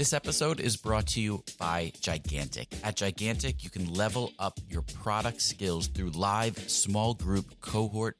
This episode is brought to you by Gigantic. At Gigantic, you can level up your product skills through live small group cohort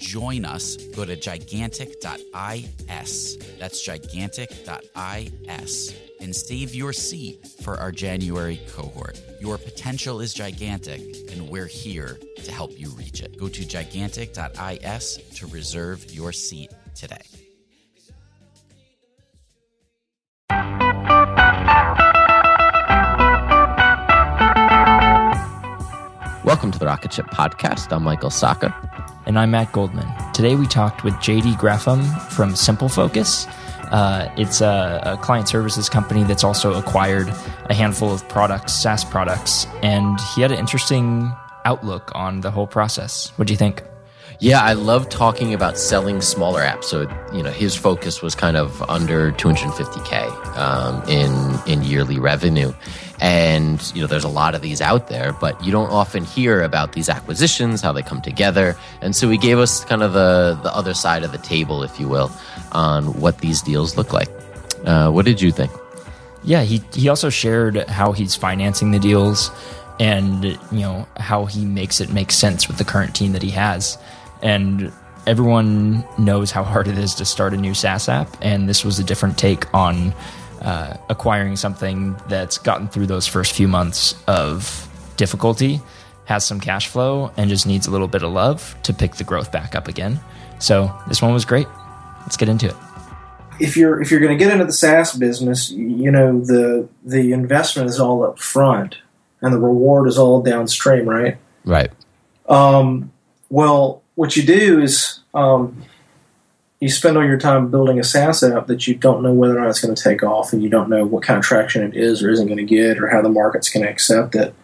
join us, go to gigantic.is. That's gigantic.is and save your seat for our January cohort. Your potential is gigantic, and we're here to help you reach it. Go to gigantic.is to reserve your seat today. Welcome to the Rocket Ship Podcast. I'm Michael Sacca. And I'm Matt Goldman. Today we talked with JD Graffam from Simple Focus. Uh, it's a, a, client services company that's also acquired a handful of products, SaaS products, and he had an interesting outlook on the whole process. What do you think? Yeah, I love talking about selling smaller apps. So, you know, his focus was kind of under 250k um, in in yearly revenue, and you know, there's a lot of these out there, but you don't often hear about these acquisitions, how they come together. And so, he gave us kind of the the other side of the table, if you will, on what these deals look like. Uh, what did you think? Yeah, he he also shared how he's financing the deals, and you know how he makes it make sense with the current team that he has and everyone knows how hard it is to start a new SaaS app, and this was a different take on uh, acquiring something that's gotten through those first few months of difficulty, has some cash flow, and just needs a little bit of love to pick the growth back up again. So this one was great. Let's get into it. If you're if you're going to get into the SaaS business, you know the the investment is all up front, and the reward is all downstream, right? Right. Um, well, what you do is um, you spend all your time building a SaaS app that you don't know whether or not it's going to take off, and you don't know what kind of traction it is or isn't going to get, or how the market's going to accept it.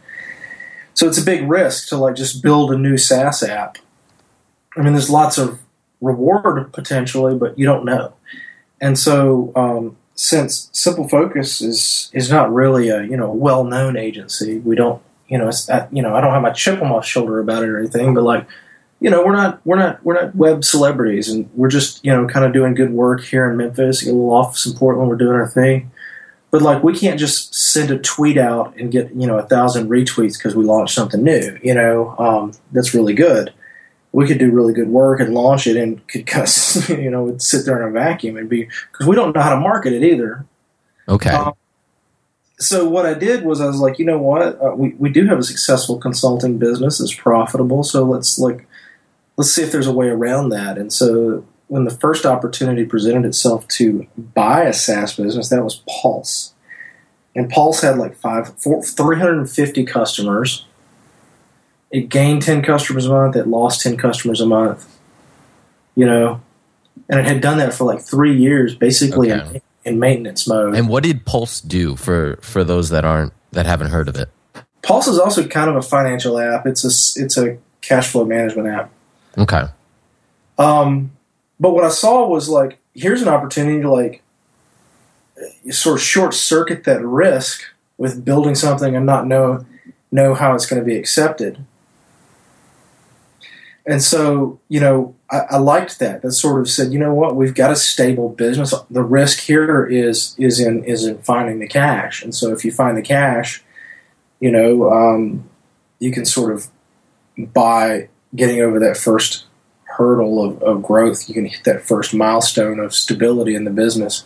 So it's a big risk to like just build a new SaaS app. I mean, there's lots of reward potentially, but you don't know. And so, um, since Simple Focus is is not really a you know well known agency, we don't you know you know I don't have my chip on my shoulder about it or anything, but like you know, we're not we're not we're not web celebrities, and we're just you know kind of doing good work here in Memphis. Get a little office in Portland. We're doing our thing, but like we can't just send a tweet out and get you know a thousand retweets because we launched something new. You know, um, that's really good. We could do really good work and launch it, and could kind of, you know sit there in a vacuum and be because we don't know how to market it either. Okay. Um, so what I did was I was like, you know what, uh, we we do have a successful consulting business. It's profitable, so let's like let's see if there's a way around that. And so when the first opportunity presented itself to buy a SaaS business, that was Pulse. And Pulse had like five, four, 350 customers. It gained 10 customers a month. It lost 10 customers a month. You know, and it had done that for like three years, basically okay. in, in maintenance mode. And what did Pulse do for for those that aren't that haven't heard of it? Pulse is also kind of a financial app. It's a it's a cash flow management app. Okay. Um, but what I saw was like, here's an opportunity to like sort of short circuit that risk with building something and not know know how it's going to be accepted. and so you know I, I liked that. That sort of said, you know what, we've got a stable business. The risk here is is in is in finding the cash, and so if you find the cash, you know, um, you can sort of by getting over that first hurdle of, of growth, you can hit that first milestone of stability in the business.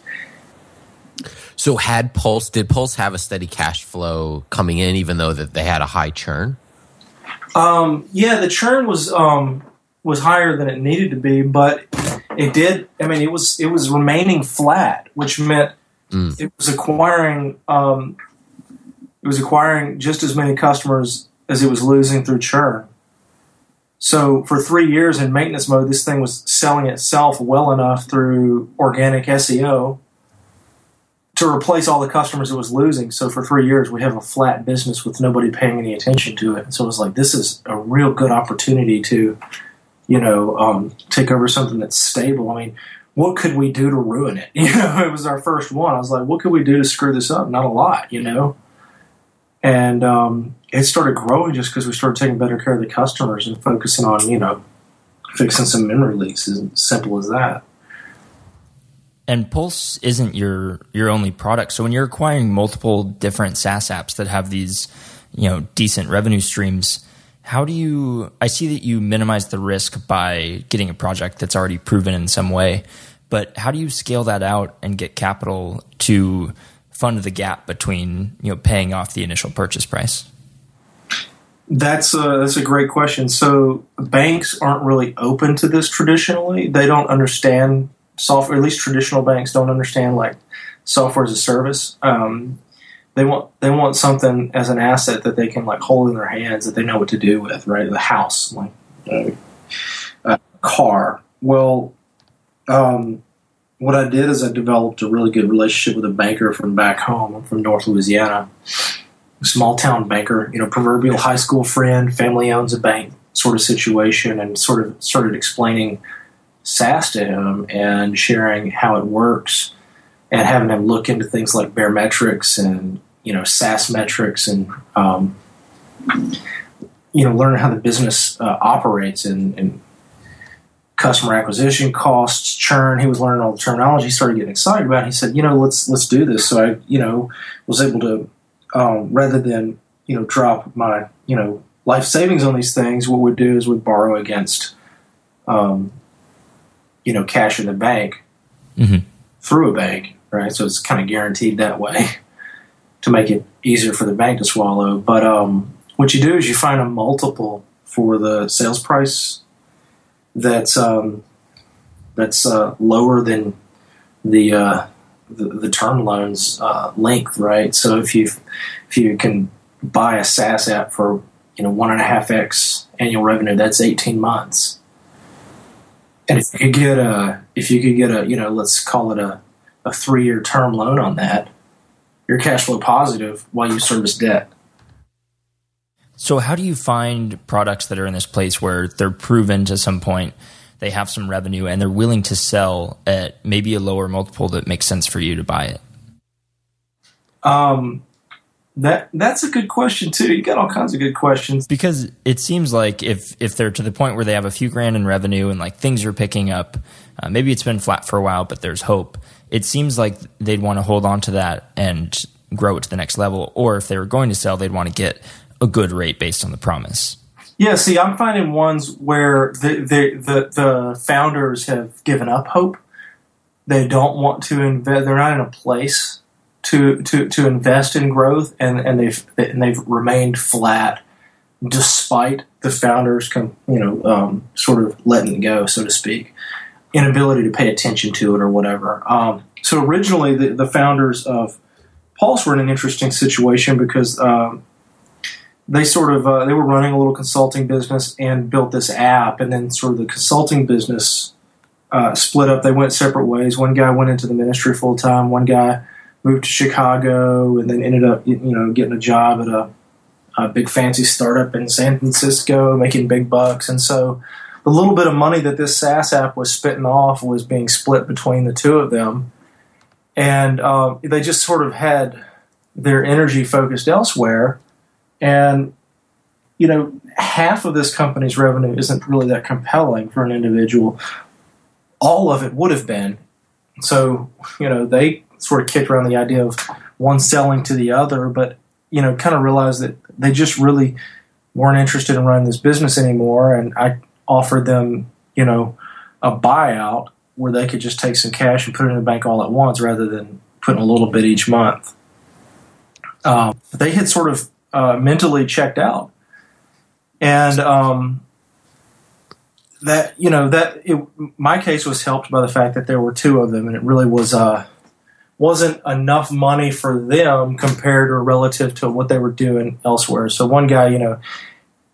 So had Pulse did Pulse have a steady cash flow coming in, even though that they had a high churn? Um, yeah, the churn was um, was higher than it needed to be, but it did. I mean, it was it was remaining flat, which meant mm. it was acquiring um, it was acquiring just as many customers as it was losing through churn. So for three years in maintenance mode, this thing was selling itself well enough through organic SEO to replace all the customers it was losing. So for three years, we have a flat business with nobody paying any attention to it. So it was like, this is a real good opportunity to, you know, um, take over something that's stable. I mean, what could we do to ruin it? You know, it was our first one. I was like, what could we do to screw this up? Not a lot, you know? And um, it started growing just because we started taking better care of the customers and focusing on, you know, fixing some memory leaks. As simple as that. And Pulse isn't your your only product. So when you're acquiring multiple different SaaS apps that have these, you know, decent revenue streams, how do you I see that you minimize the risk by getting a project that's already proven in some way, but how do you scale that out and get capital to fund the gap between, you know, paying off the initial purchase price? That's a, that's a great question. So banks aren't really open to this traditionally. They don't understand software. At least traditional banks don't understand like software as a service. Um, they want they want something as an asset that they can like hold in their hands that they know what to do with. Right, the house, like uh, a car. Well, um, what I did is I developed a really good relationship with a banker from back home. I'm from North Louisiana, small town banker. You know, proverbial high school friend, family owns a bank sort of situation, and sort of started explaining SaaS to him and sharing how it works and having him look into things like Baremetrics and you know SaaS metrics and um, you know learn how the business uh, operates and, and, customer acquisition costs, churn. He was learning all the terminology. He started getting excited about. it. He said, you know, let's let's do this. So I you know was able to um, rather than you know drop my you know life savings on these things, what we'd do is we'd borrow against um, you know cash in the bank mm-hmm. through a bank, right? So it's kind of guaranteed that way to make it easier for the bank to swallow. But um, what you do is you find a multiple for the sales price that's um, that's uh, lower than the, uh, the, the term loans uh, length, right? So if you if you can buy a SaaS app for you know one and a half x annual revenue, that's eighteen months. And if you could get a, if you could get a, you know, let's call it a, a three year term loan on that, you're cash flow positive while you service debt. So, how do you find products that are in this place where they're proven to some point, they have some revenue, and they're willing to sell at maybe a lower multiple that makes sense for you to buy it? Um, that that's a good question too. You got all kinds of good questions because it seems like if if they're to the point where they have a few grand in revenue and like things are picking up, uh, maybe it's been flat for a while, but there's hope. It seems like they'd want to hold on to that and grow it to the next level. Or if they were going to sell, they'd want to get a good rate based on the promise. Yeah, see, I'm finding ones where the the the, the founders have given up hope. They don't want to invest. They're not in a place to to to invest in growth, and and they've and they've remained flat despite the founders, come you know, um, sort of letting go, so to speak, inability to pay attention to it or whatever. Um, so originally, the, the founders of Pulse were in an interesting situation because um, they sort of uh, they were running a little consulting business and built this app, and then sort of the consulting business uh, split up. They went separate ways. One guy went into the ministry full time. One guy moved to Chicago, and then ended up you know getting a job at a, a big fancy startup in San Francisco, making big bucks. And so the little bit of money that this SaaS app was spitting off was being split between the two of them, and uh, they just sort of had their energy focused elsewhere. And you know, half of this company's revenue isn't really that compelling for an individual. All of it would have been. So, you know, they sort of kicked around the idea of one selling to the other, but, you know, kind of realized that they just really weren't interested in running this business anymore. And I offered them, you know, a buyout where they could just take some cash and put it in the bank all at once rather than putting a little bit each month. Um, they had sort of uh, mentally checked out, and um, that you know that it, my case was helped by the fact that there were two of them, and it really was uh, wasn't enough money for them compared or relative to what they were doing elsewhere. So one guy, you know,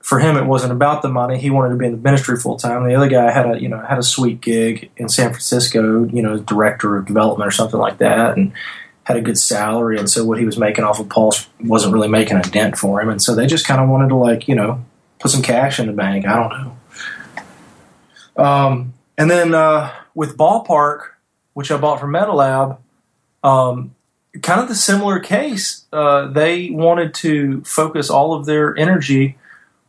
for him it wasn't about the money. He wanted to be in the ministry full time. The other guy had a you know had a sweet gig in San Francisco, you know, director of development or something like that, and had a good salary. And so what he was making off of Pulse wasn't really making a dent for him. And so they just kind of wanted to like you know put some cash in the bank. I don't know. Um, and then uh, with Ballpark, which I bought from MetaLab, um, kind of the similar case. Uh, they wanted to focus all of their energy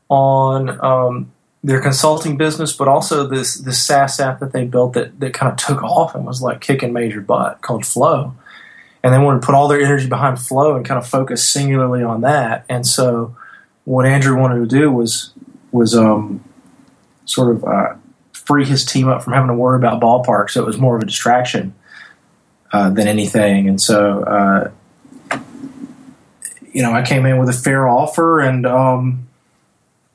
on um, their consulting business, but also this this SaaS app that they built that that kind of took off and was like kicking major butt called Flow. And they wanted to put all their energy behind Flow and kind of focus singularly on that. And so, what Andrew wanted to do was was um, sort of uh, free his team up from having to worry about ballpark. So it was more of a distraction uh, than anything. And so, uh, you know, I came in with a fair offer, and um,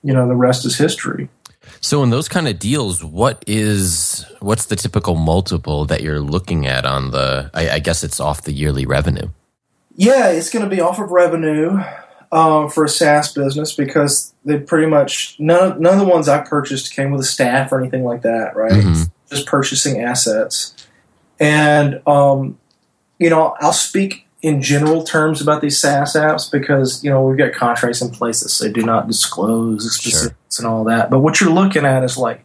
you know, the rest is history. So in those kind of deals, what is what's the typical multiple that you're looking at on the? I, I guess it's off the yearly revenue. Yeah, it's going to be off of revenue um, for a SaaS business because they pretty much none of, none of the ones I purchased came with a staff or anything like that, right? Mhm. Just purchasing assets, and um, you know, I'll speak in general terms about these SaaS apps because you know we've got contracts in place that say do not disclose specifics and all that. But what you're looking at is like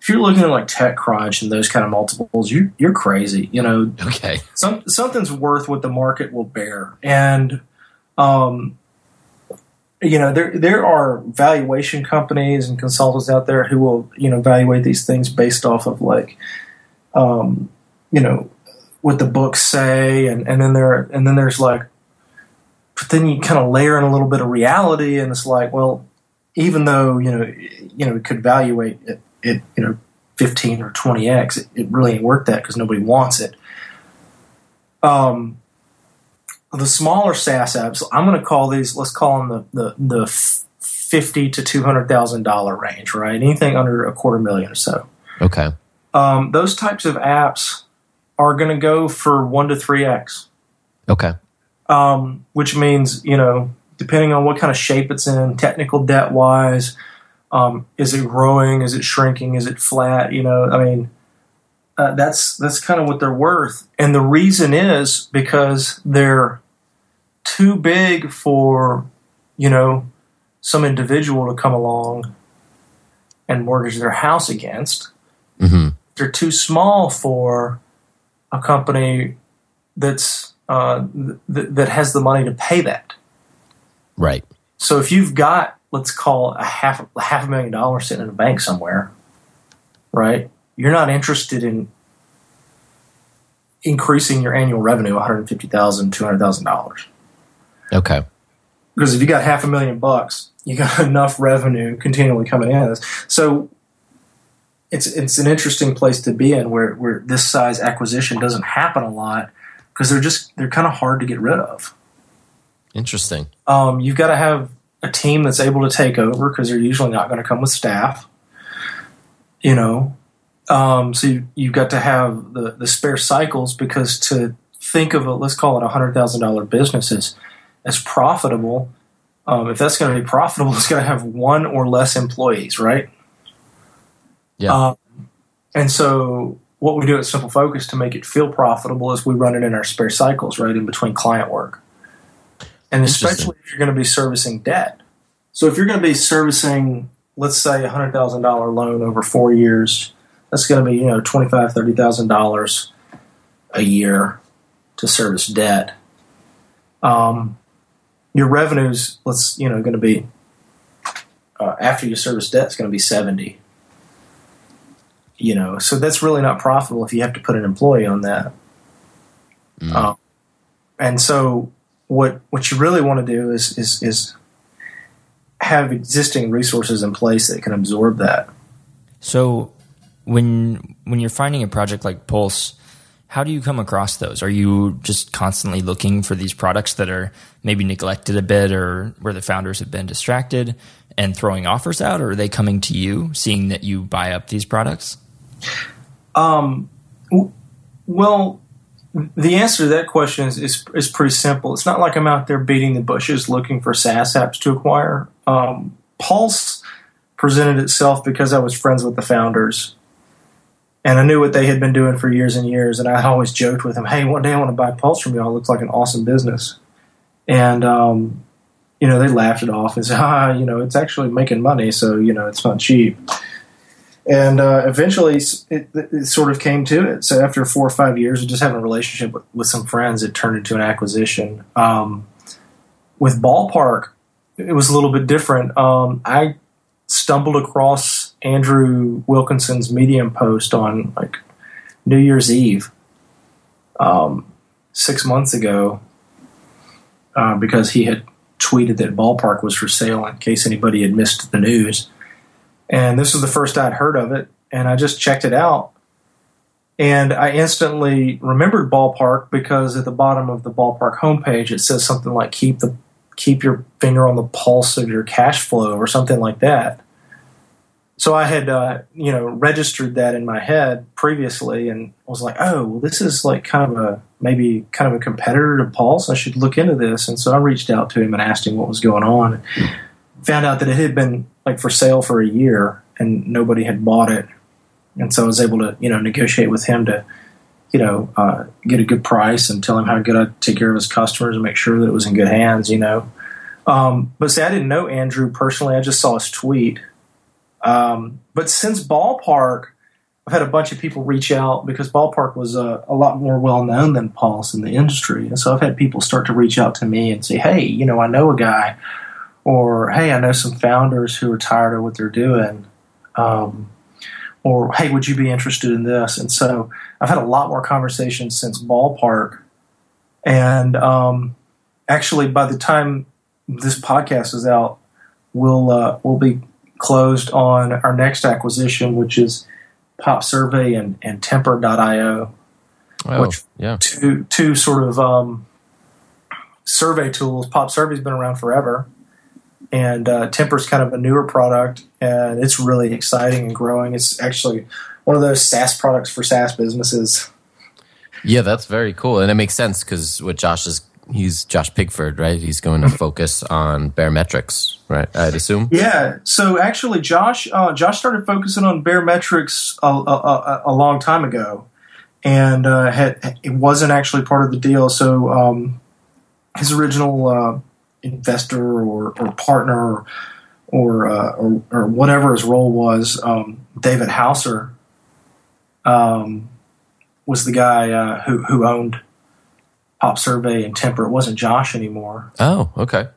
if you're looking at like TechCrunch and those kind of multiples, you you're crazy. You know, Okay. some something's worth what the market will bear, and um, you know there there are valuation companies and consultants out there who will you know evaluate these things based off of like um, you know what the books say, and and then there and then there's like, but then you kind of layer in a little bit of reality, and it's like, well, even though you know you know it could evaluate it, it you know 15 or 20 x, it, it really ain't worth that because nobody wants it um, the smaller SaaS apps, I'm going to call these. Let's call them the the, the fifty to two hundred thousand dollar range, right? Anything under a quarter million or so. Okay. Um, those types of apps are going to go for one to three x, Okay. um, which means you know depending on what kind of shape it's in, technical debt wise, um, is it growing? Is it shrinking? Is it flat? You know, I mean. Uh, that's that's kind of what they're worth, and the reason is because they're too big for you know some individual to come along and mortgage their house against. hmm They're too small for a company that's uh, th- that has the money to pay that. Right. So if you've got let's call a half a half a million dollars sitting in a bank somewhere, right? You're not interested in increasing your annual revenue $150,000, $200,000. Okay. because if you got half a million bucks, you got enough revenue continually coming in. So it's it's an interesting place to be in where where this size acquisition doesn't happen a lot because they're just they're kind of hard to get rid of. Interesting. Um, you've got to have a team that's able to take over because they're usually not going to come with staff. You know, um, so you, you've got to have the the spare cycles because to think of a let's call it a hundred thousand dollar business as as profitable. Um, if that's going to be profitable, it's going to have one or less employees, right? Yeah. Um, and so, what we do at Simple Focus to make it feel profitable is we run it in our spare cycles, right in between client work. And especially if you're going to be servicing debt. So, if you're going to be servicing, let's say, a hundred thousand dollar loan over four years, that's going to be you know twenty five, thirty thousand dollars a year to service debt. Um, your revenues, let's you know, going to be uh, after you service debt is going to be 70. You know, so that's really not profitable if you have to put an employee on that. Mm. Uh, and so what what you really want to do is is is have existing resources in place that can absorb that. So when when you're finding a project like Pulse, how do you come across those? Are you just constantly looking for these products that are maybe neglected a bit or where the founders have been distracted and throwing offers out, or are they coming to you seeing that you buy up these products? Um, w- well, the answer to that question is, is, is pretty simple. It's not like I'm out there beating the bushes looking for SaaS apps to acquire. Um, Pulse presented itself because I was friends with the founders, and I knew what they had been doing for years and years. And I always joked with them, "Hey, one day I want to buy Pulse from you. It looks like an awesome business." And um, you know, they laughed it off and said, "Ah, you know, it's actually making money, so you know, it's not cheap." And uh, eventually it, it, sort of came to it. So after four or five years of just having a relationship with, with some friends, it turned into an acquisition. Um, with Ballpark, it was a little bit different. Um, I stumbled across Andrew Wilkinson's Medium post on like New Year's Eve um, six months ago uh, because he had tweeted that Ballpark was for sale in case anybody had missed the news. And this was the first I'd heard of it, and I just checked it out. And I instantly remembered Ballpark because at the bottom of the Ballpark homepage it says something like "keep the keep your finger on the pulse of your cash flow" or something like that. So I had uh, you know registered that in my head previously, and was like, "Oh, well, this is like kind of a maybe kind of a competitor to Pulse. I should look into this." And so I reached out to him and asked him what was going on. Found out that it had been like for sale for a year and nobody had bought it. And so I was able to, you know, negotiate with him to, you know, uh, get a good price and tell him how good I'd take care of his customers and make sure that it was in good hands, you know. Um, but see, I didn't know Andrew personally. I just saw his tweet. Um, but since Ballpark, I've had a bunch of people reach out because Ballpark was uh, a lot more well known than Pulse in the industry. And so I've had people start to reach out to me and say, hey, you know, I know a guy or hey, I know some founders who are tired of what they're doing, um, or hey, would you be interested in this? And so I've had a lot more conversations since Ballpark, and um, actually, by the time this podcast is out, we'll uh, we'll be closed on our next acquisition, which is Pop Survey and, and Temper.io, Oh, which yeah. two two sort of um, survey tools. Pop Survey's been around forever and uh, Temper's kind of a newer product, and it's really exciting and growing. It's actually one of those SaaS products for SaaS businesses. Yeah, that's very cool, and it makes sense because what Josh is he's Josh Pigford, right? He's going to focus on Baremetrics, right? I'd assume. Yeah. So actually, Josh Josh Josh started focusing on Baremetrics a, a, a long time ago, and uh, had, it wasn't actually part of the deal. So um, his original uh, investor or, or partner or or, uh, or, or whatever his role was, um, David Hauser um, was the guy uh, who who owned Pop Survey and Temper. It wasn't Josh anymore. Oh, okay.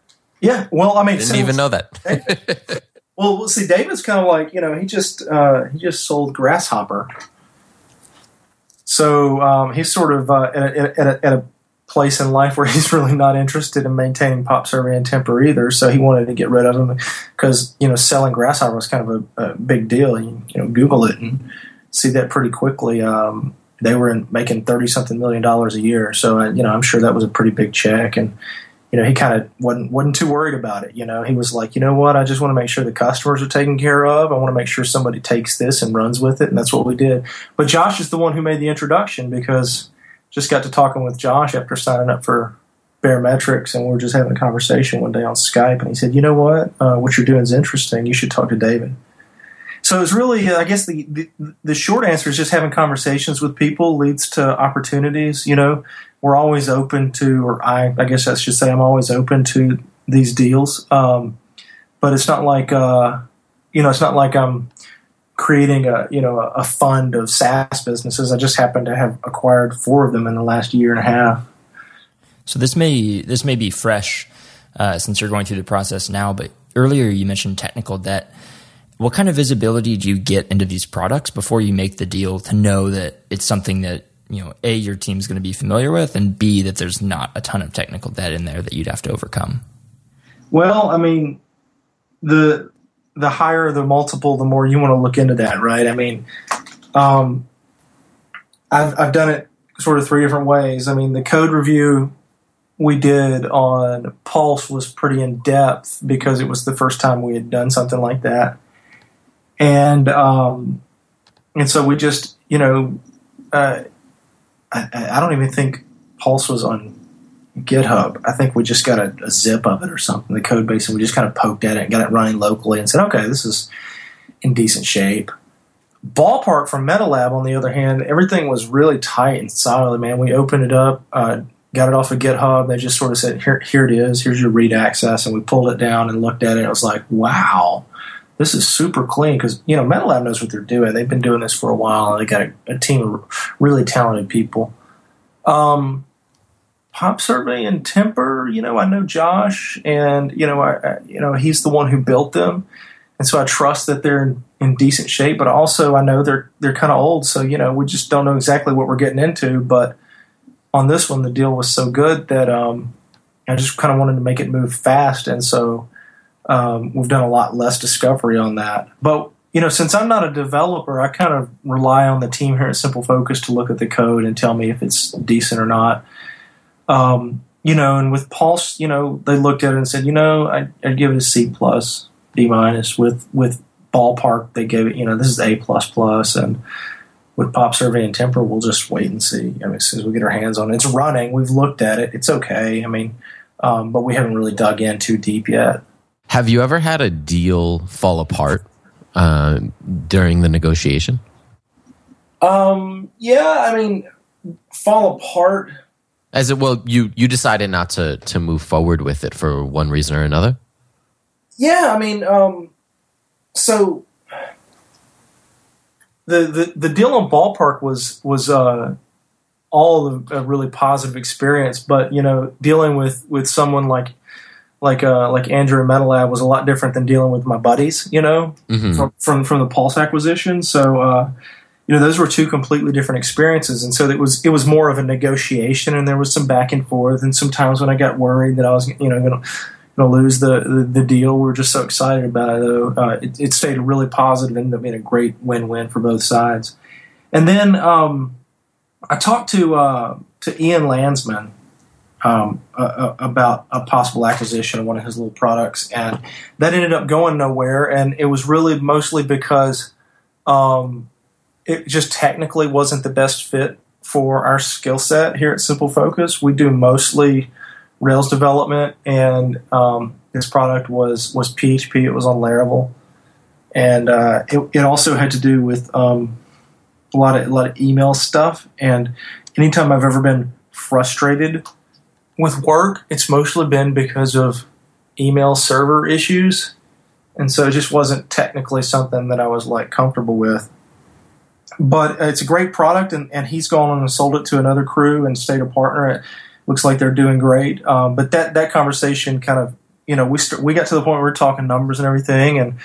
Yeah, well, I mean, Didn't so- even know that. Well, well, see, David's kind of like you know he just uh, he just sold Grasshopper, so um, he's sort of uh, at, a, at, a, at a place in life where he's really not interested in maintaining Pop Survey and Temper either. So he wanted to get rid of him because you know selling Grasshopper was kind of a, a big deal. You, you know, Google it and see that pretty quickly. Um, they were in, making thirty something million dollars a year, so uh, you know I'm sure that was a pretty big check and you know, he kind of wasn't wasn't too worried about it. You know, he was like, you know what, I just want to make sure the customers are taken care of. I want to make sure somebody takes this and runs with it, and that's what we did. But Josh is the one who made the introduction because just got to talking with Josh after signing up for Baremetrics, and we were just having a conversation one day on Skype, and he said, you know what, uh, what you're doing is interesting. You should talk to David. So it's really, I guess, the, the the short answer is just having conversations with people leads to opportunities. You know, we're always open to, or I, I guess I should say, I'm always open to these deals. Um, but it's not like, uh, you know, it's not like I'm creating a, you know, a, fund of SaaS businesses. I just happen to have acquired four of them in the last year and a half. So this may this may be fresh uh, since you're going through the process now, but earlier you mentioned technical debt. What kind of visibility do you get into these products before you make the deal to know that it's something that you know a your team's going to be familiar with, and b that there's not a ton of technical debt in there that you'd have to overcome? Well, I mean, the the higher the multiple, the more you want to look into that, right? I mean, um, I've I've done it sort of three different ways. I mean, the code review we did on Pulse was pretty in depth because it was the first time we had done something like that, and um, and so we just you know, uh, I, I don't even think Pulse was on GitHub. I think we just got a, a, zip of it or something, the code base, and we just kind of poked at it and got it running locally and said, okay, this is in decent shape. Ballpark from MetaLab, on the other hand, everything was really tight and solid, man. We opened it up, uh, got it off of GitHub. They just sort of said, here, here it is. Here's your read access. And we pulled it down and looked at it. It was like, wow, this is super clean because, you know, MetaLab knows what they're doing. They've been doing this for a while and they got a, a team of really talented people. Um, Pop Survey and Temper, you know, I know Josh, and you know, I, I, you know, he's the one who built them, and so I trust that they're in, decent shape. But also, I know they're they're kind of old, so you know, we just don't know exactly what we're getting into. But on this one, the deal was so good that um, I just kind of wanted to make it move fast, and so um, we've done a lot less discovery on that. But you know, since I'm not a developer, I kind of rely on the team here at Simple Focus to look at the code and tell me if it's decent or not. Um, you know, and with Pulse, you know, they looked at it and said, you know, I, would give it a C plus, B minus. With with Ballpark, they gave it, you know, this is A plus plus, and with Pop Survey and Temper, we'll just wait and see. I mean, as soon as we get our hands on it, it's running. We've looked at it; it's okay. I mean, um, but we haven't really dug in too deep yet. Have you ever had a deal fall apart uh, during the negotiation? Um, yeah, I mean, fall apart as it well, you you decided not to to move forward with it for one reason or another. Yeah, I mean, um, so the, the the deal on ballpark was was uh, all a really positive experience, but you know, dealing with with someone like like uh, like Andrew MetaLab was a lot different than dealing with my buddies, you know, mm-hmm. from, from from the Pulse acquisition. So uh, you know those were two completely different experiences. And so it was it was more of a negotiation and there was some back and forth and sometimes when i got worried that i was you know going to going to lose the, the, the deal. We're just so excited about it though. Uh, it, it, stayed really positive and ended up being a great win-win for both sides. And then um, i talked to uh, to ian landsman um, uh, about a possible acquisition of one of his little products and that ended up going nowhere. And it was really mostly because um, it just technically wasn't the best fit for our skill set here at Simple Focus. We do mostly Rails development, and um, this product was was PHP. It was on Laravel, and uh, it, it, also had to do with um, a lot of a lot of email stuff. And anytime I've ever been frustrated with work, it's mostly been because of email server issues, and so it just wasn't technically something that I was like comfortable with but it's a great product, and, and he's gone on and sold it to another crew and stayed a partner. It looks like they're doing great. Um, but that that conversation kind of you know we st- we got to the point where we are talking numbers and everything, and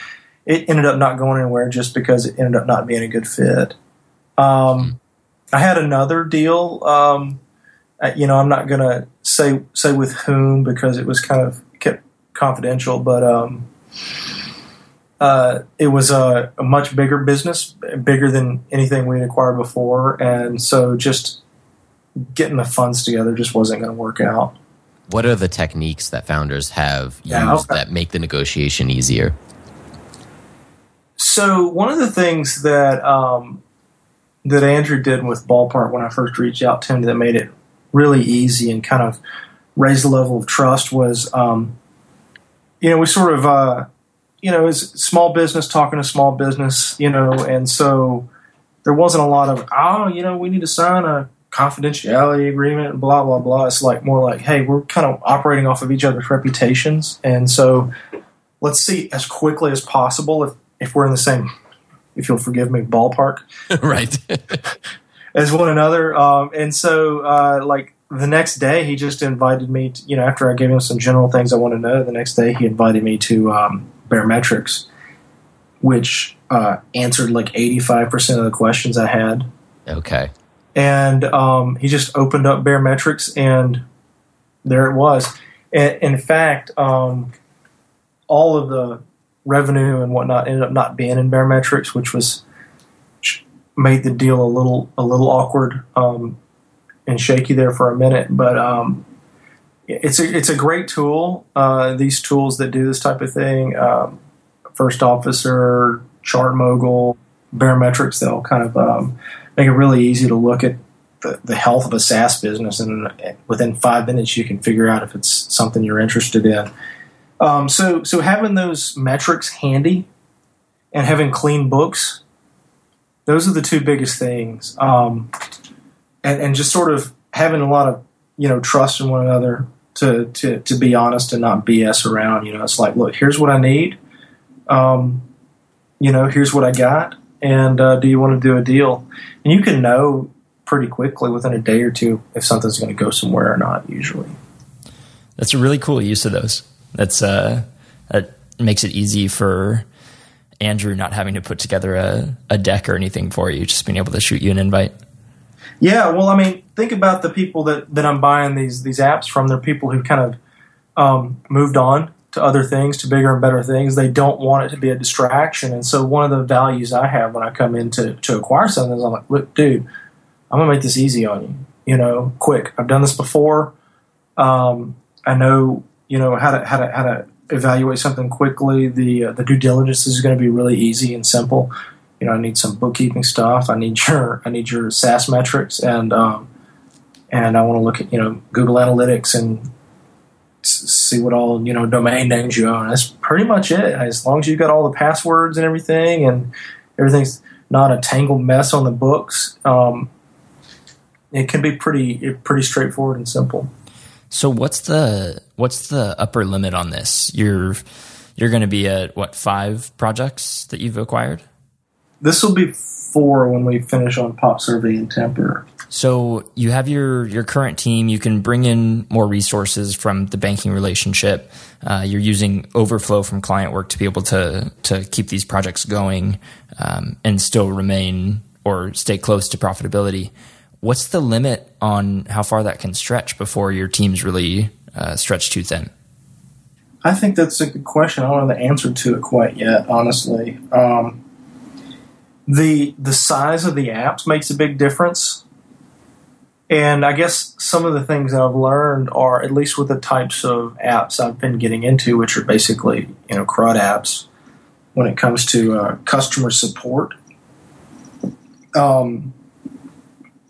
it ended up not going anywhere just because it ended up not being a good fit. Um, I had another deal. Um, you know, I'm not going to say say with whom because it was kind of kept confidential, but um, uh, it was a, a, much bigger business, bigger than anything we had acquired before, and so just getting the funds together just wasn't going to work out. What are the techniques that founders have used yeah, okay. that make the negotiation easier? So one of the things that um, that Andrew did with Ballpark when I first reached out to him that made it really easy and kind of raised the level of trust was, um, you know, we sort of uh, you know, is small business talking to small business, you know, and so there wasn't a lot of, oh, you know, we need to sign a confidentiality agreement and blah, blah, blah. It's like more like, hey, we're kind of operating off of each other's reputations. And so let's see as quickly as possible if, if we're in the same, if you'll forgive me, ballpark. right. as one another. Um, and so, uh, like, the next day he just invited me. To, you know, after I gave him some general things I want to know, the next day he invited me to um, Baremetrics, which uh, answered like eighty five percent of the questions I had. Okay. And um, he just opened up Baremetrics, and there it was. And, in fact, um, all of the revenue and whatnot ended up not being in Baremetrics, which was made the deal a little a little awkward um, and shaky there for a minute. But um, it's a it's a great tool. Uh, these tools that do this type of thing, um, First Officer, Chart Mogul, Baremetrics, they'll kind of um, make it really easy to look at the, the health of a SaaS business, and within five minutes you can figure out if it's something you're interested in. Um, so so having those metrics handy and having clean books, those are the two biggest things. Um, and, and just sort of having a lot of you know trust in one another to to to be honest and not BS around. You know, it's like, look, here's what I need. Um, you know, here's what I got, and uh, do you want to do a deal? And you can know pretty quickly within a day or two if something's going to go somewhere or not. Usually, that's a really cool use of those. That's uh, that makes it easy for Andrew not having to put together a, a deck or anything for you, just being able to shoot you an invite. Yeah, well, I mean, think about the people that, that I'm buying these these apps from. They're people who kind of um, moved on to other things, to bigger and better things. They don't want it to be a distraction. And so, one of the values I have when I come in to, to acquire something is I'm like, look, dude, I'm gonna make this easy on you. You know, quick. I've done this before. Um, I know you know how to how to how to evaluate something quickly. The uh, the due diligence is going to be really easy and simple. You know, I need some bookkeeping stuff. I need your I need your SaaS metrics, and um, and I want to look at you know Google Analytics and see what all you know domain names you own. That's pretty much it. As long as you've got all the passwords and everything, and everything's not a tangled mess on the books, um, it can be pretty pretty straightforward and simple. So what's the what's the upper limit on this? You're you're going to be at what five projects that you've acquired? This will be four when we finish on Pop Survey and Temper. So you have your your current team. You can bring in more resources from the banking relationship. Uh, you're using overflow from client work to be able to to keep these projects going um, and still remain or stay close to profitability what's the limit on how far that can stretch before your team's really uh, stretched too thin? I think that's a good question. I don't know the answer to it quite yet, honestly. Um, the the size of the apps makes a big difference, and I guess some of the things that I've learned are at least with the types of apps I've been getting into, which are basically you know CRUD apps. When it comes to uh, customer support, um,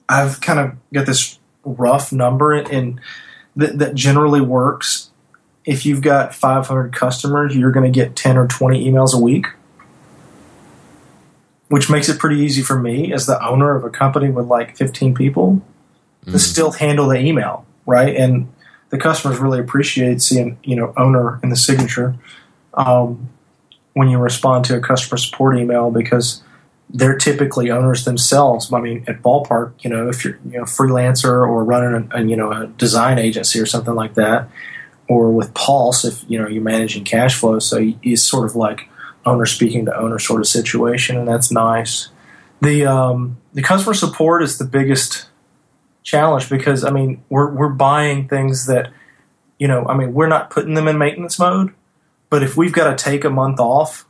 I've kind of got this rough number that, that generally works. If you've got 500 customers, you're going to get 10 or 20 emails a week, which makes it pretty easy for me as the owner of a company with like 15 people mm. to still handle the email, right? And the customers really appreciate seeing, you know, owner in the signature um, when you respond to a customer support email because they're typically owners themselves. I mean, at ballpark, you know, if you're you know freelancer or running a, a, you know a design agency or something like that, or with Pulse, if you know you're managing cash flow, so it's sort of like owner speaking to owner sort of situation, and that's nice. The um, the customer support is the biggest challenge because I mean we're we're buying things that you know I mean we're not putting them in maintenance mode, but if we've got to take a month off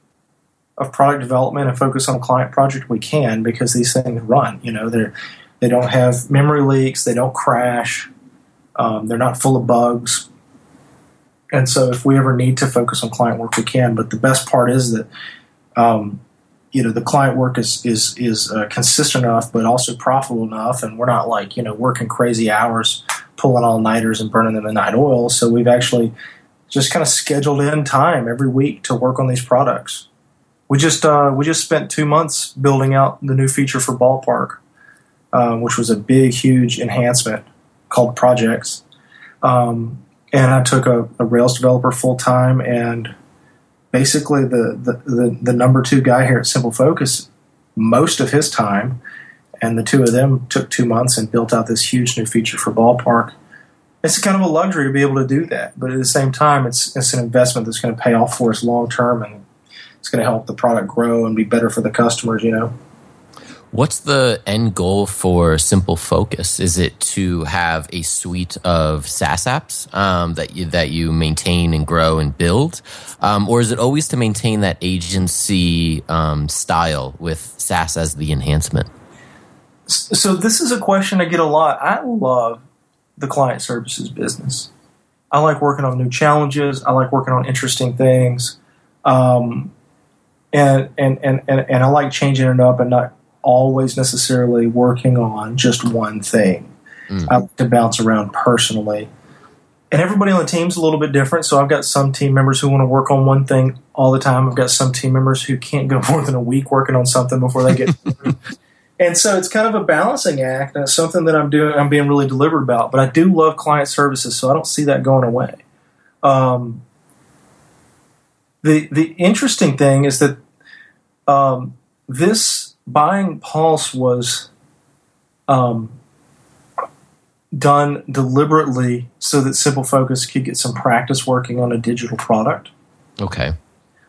of product development and focus on client project, we can because these things run. You know, they're they don't have memory leaks, they don't crash, um, they're not full of bugs. And so, if we ever need to focus on client work, we can. But the best part is that, um, you know, the client work is is is uh, consistent enough, but also profitable enough, and we're not like you know working crazy hours, pulling all nighters and burning them the midnight oil. So we've actually just kind of scheduled in time every week to work on these products we just uh, we just spent two months building out the new feature for Ballpark, um, which was a big, huge enhancement called Projects. Um, and I took a, a Rails developer full time, and basically the, the, the the number two guy here at Simple Focus, most of his time, and the two of them took two months and built out this huge new feature for Ballpark. It's kind of a luxury to be able to do that, but at the same time, it's it's an investment that's going to pay off for us long term, and it's going to help the product grow and be better for the customers. You know. What's the end goal for Simple Focus? Is it to have a suite of SaaS apps um, that you that you maintain and grow and build, um, or is it always to maintain that agency um, style with SaaS as the enhancement? So this is a question I get a lot. I love the client services business. I like working on new challenges. I like working on interesting things, um, and, and and and and I like changing it up and not always necessarily working on just one thing. Mm. I like to bounce around personally. And everybody on the team's a little bit different. So I've got some team members who want to work on one thing all the time. I've got some team members who can't go more than a week working on something before they get. and so it's kind of a balancing act. And it's something that I'm doing. I'm being really deliberate about. But I do love client services, so I don't see that going away. Um, the the interesting thing is that um, this buying Pulse was um, done deliberately so that Simple Focus could get some practice working on a digital product. Okay.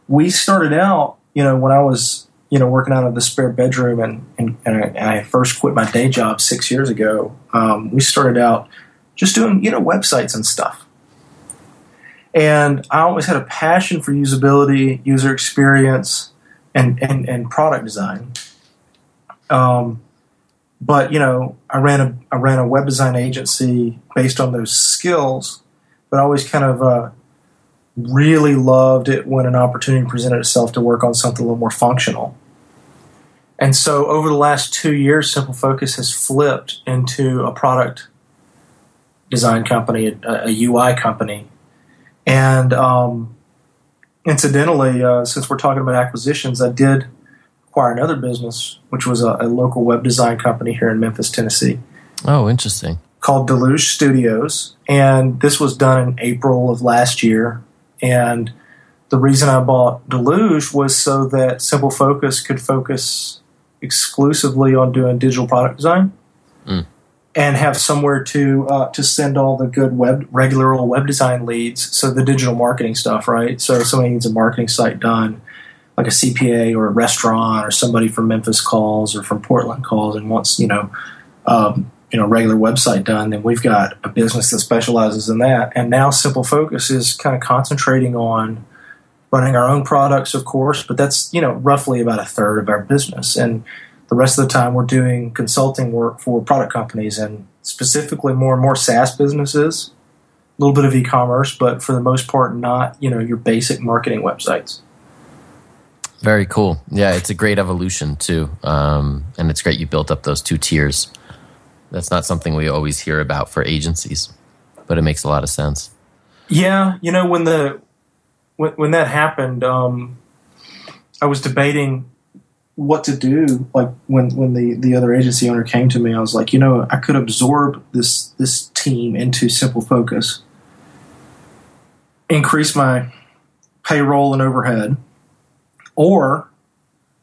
We started out, you know, when I was, you know, working out of the spare bedroom and, and, and I, first quit my day job six years ago. Um, we started out just doing, you know, websites and stuff. And I always had a passion for usability, user experience, and, and, and product design. Um, but you know, I ran a I ran a web design agency based on those skills, but I always kind of uh, really loved it when an opportunity presented itself to work on something a little more functional. And so, over the last two years, Simple Focus has flipped into a product design company, a, a UI company, and um, incidentally, uh, since we're talking about acquisitions, I did acquire another business, which was a, a, local web design company here in Memphis, Tennessee. Oh, interesting. Called Deluge Studios. And this was done in April of last year. And the reason I bought Deluge was so that Simple Focus could focus exclusively on doing digital product design. Mm. And have somewhere to uh, to send all the good web regular old web design leads, so the digital marketing stuff, right? So if somebody needs a marketing site done, like a CPA or a restaurant or somebody from Memphis calls or from Portland calls and wants you know um, you know regular website done, then we've got a business that specializes in that. And now Simple Focus is kind of concentrating on running our own products, of course, but that's you know roughly about a third of our business and. The rest of the time, we're doing consulting work for product companies and specifically more and more SaaS businesses, a little bit of e-commerce, but for the most part, not you know your basic marketing websites. Very cool. Yeah, it's a great evolution too, um, and it's great you built up those two tiers. That's not something we always hear about for agencies, but it makes a lot of sense. Yeah, you know when the when, when that happened, um, I was debating what to do. Like when when the the other agency owner came to me, I was like, you know, I could absorb this this team into Simple Focus, increase my payroll and overhead or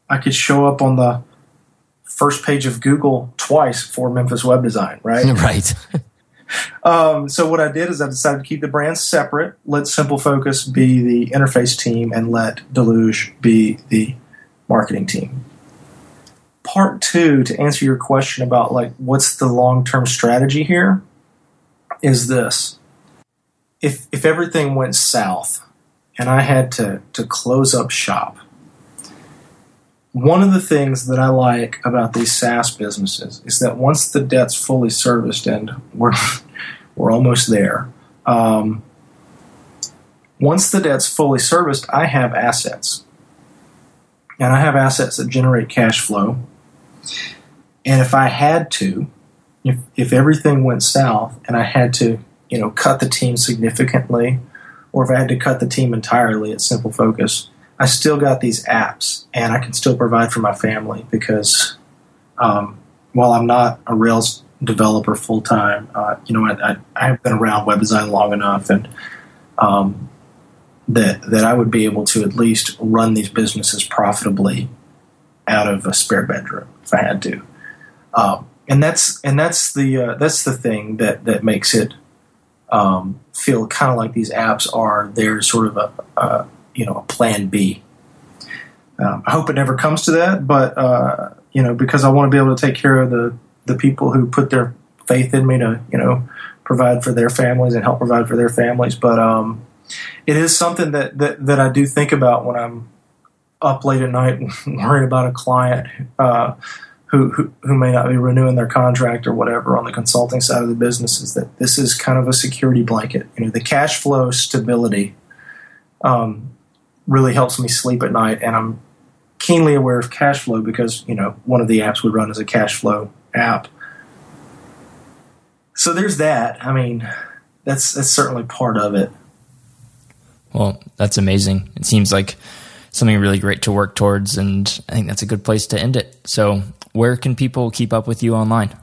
I could show up on the first page of Google twice for Memphis Web Design, right? Right. um, so what I did is I decided to keep the brands separate. Let Simple Focus be the interface team, and let Deluge be the marketing team. Part two, to answer your question about like what's the long term strategy here, is this: if if everything went south, and I had to to close up shop one of the things that I like about these SaaS businesses is that once the debt's fully serviced, and we're we're almost there. Um, once the debt's fully serviced, I have assets, and I have assets that generate cash flow. And if I had to, if if everything went south, and I had to, you know, cut the team significantly, or if I had to cut the team entirely at Simple Focus, I still got these apps and I can still provide for my family because um, while I'm not a Rails developer full time, uh, you know, I, I, I, have been around web design long enough and um, that that I would be able to at least run these businesses profitably out of a spare bedroom if I had to. Um, and that's and that's the uh, that's the thing that that makes it um, feel kind of like these apps are there sort of a, a you know a plan B. Um, I hope it never comes to that, but uh, you know because I want to be able to take care of the the people who put their faith in me to you know provide for their families and help provide for their families. But um, it is something that, that that I do think about when I'm up late at night worrying about a client. Uh, who, who, who may not be renewing their contract or whatever on the consulting side of the business is that this is kind of a security blanket. You know, the cash flow stability um, really helps me sleep at night, and I'm keenly aware of cash flow because you know one of the apps we run is a cash flow app. So there's that. I mean, that's that's certainly part of it. Well, that's amazing. It seems like something really great to work towards, and I think that's a good place to end it. So where can people keep up with you online?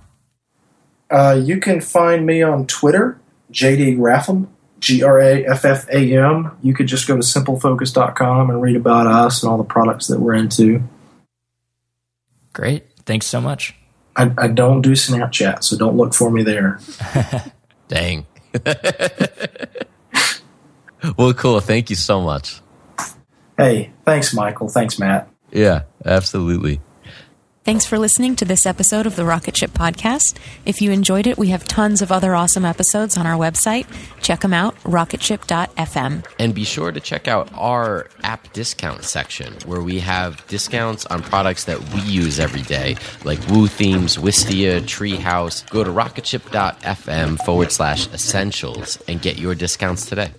Uh, you can find me on Twitter, JD Graffam, G R A F F A M. You could just go to simplefocus.com and read about us and all the products that we're into. Great. Thanks so much. I, I don't do Snapchat, so don't look for me there. Dang. well, cool. Thank you so much. Hey, thanks, Michael. Thanks, Matt. Yeah, absolutely. Thanks for listening to this episode of the Rocket Ship Podcast. If you enjoyed it, we have tons of other awesome episodes on our website. Check them out, rocketship.fm. And be sure to check out our app discount section where we have discounts on products that we use every day, like WooThemes, Wistia, Treehouse. Go to rocketship.fm forward slash essentials and get your discounts today.